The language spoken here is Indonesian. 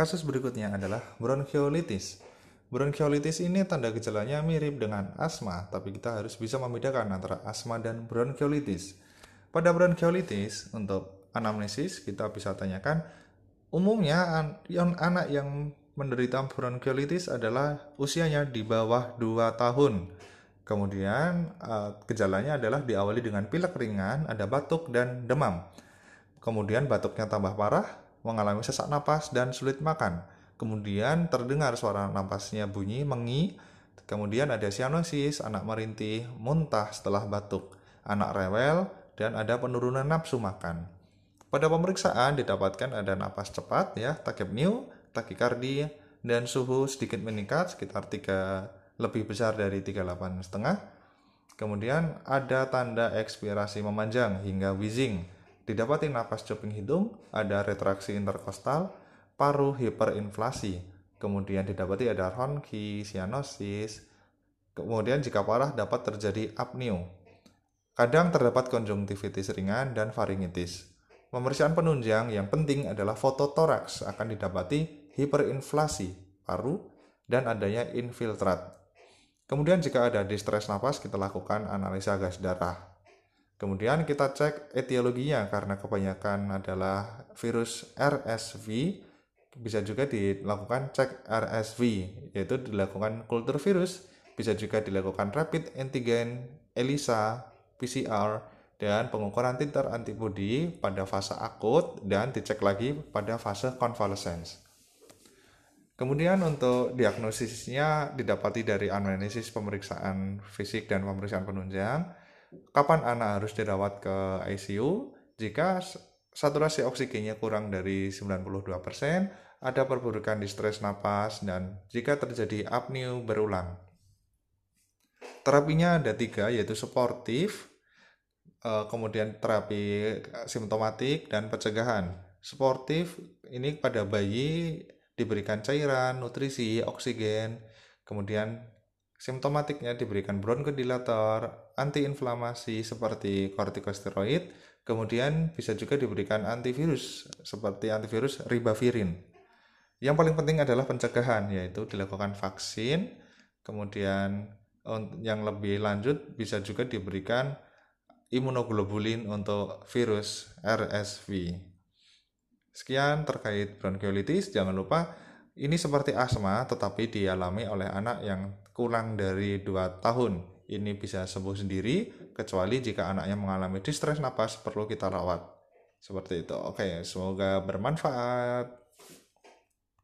Kasus berikutnya adalah bronkiolitis. Bronkiolitis ini tanda gejalanya mirip dengan asma, tapi kita harus bisa membedakan antara asma dan bronkiolitis. Pada bronkiolitis, untuk anamnesis kita bisa tanyakan, umumnya yang anak yang menderita bronkiolitis adalah usianya di bawah 2 tahun. Kemudian eh, gejalanya adalah diawali dengan pilek ringan, ada batuk dan demam. Kemudian batuknya tambah parah, mengalami sesak napas dan sulit makan. Kemudian terdengar suara napasnya bunyi mengi. Kemudian ada sianosis, anak merintih, muntah setelah batuk, anak rewel, dan ada penurunan nafsu makan. Pada pemeriksaan didapatkan ada napas cepat ya, takipniu, takikardi, dan suhu sedikit meningkat sekitar 3 lebih besar dari 38 setengah. Kemudian ada tanda ekspirasi memanjang hingga wheezing. Didapati napas cuping hidung, ada retraksi interkostal, paru hiperinflasi. Kemudian didapati ada ronki, sianosis. Kemudian jika parah dapat terjadi apneu. Kadang terdapat konjungtivitis ringan dan faringitis. Pemeriksaan penunjang yang penting adalah fototoraks akan didapati hiperinflasi paru dan adanya infiltrat. Kemudian jika ada distres nafas, kita lakukan analisa gas darah. Kemudian kita cek etiologinya karena kebanyakan adalah virus RSV. Bisa juga dilakukan cek RSV, yaitu dilakukan kultur virus. Bisa juga dilakukan rapid antigen, ELISA, PCR, dan pengukuran titer antibodi pada fase akut dan dicek lagi pada fase convalescence. Kemudian untuk diagnosisnya didapati dari anamnesis pemeriksaan fisik dan pemeriksaan penunjang. Kapan anak harus dirawat ke ICU? Jika saturasi oksigennya kurang dari 92%, ada perburukan distres napas, dan jika terjadi apneu berulang. Terapinya ada tiga, yaitu suportif, eh, kemudian terapi simptomatik, dan pencegahan. Suportif ini pada bayi diberikan cairan, nutrisi, oksigen, kemudian simptomatiknya diberikan bronkodilator, antiinflamasi seperti kortikosteroid, kemudian bisa juga diberikan antivirus seperti antivirus ribavirin. Yang paling penting adalah pencegahan yaitu dilakukan vaksin, kemudian yang lebih lanjut bisa juga diberikan imunoglobulin untuk virus RSV. Sekian terkait bronkiolitis. Jangan lupa ini seperti asma tetapi dialami oleh anak yang kurang dari 2 tahun. Ini bisa sembuh sendiri kecuali jika anaknya mengalami distres napas perlu kita rawat. Seperti itu. Oke, semoga bermanfaat.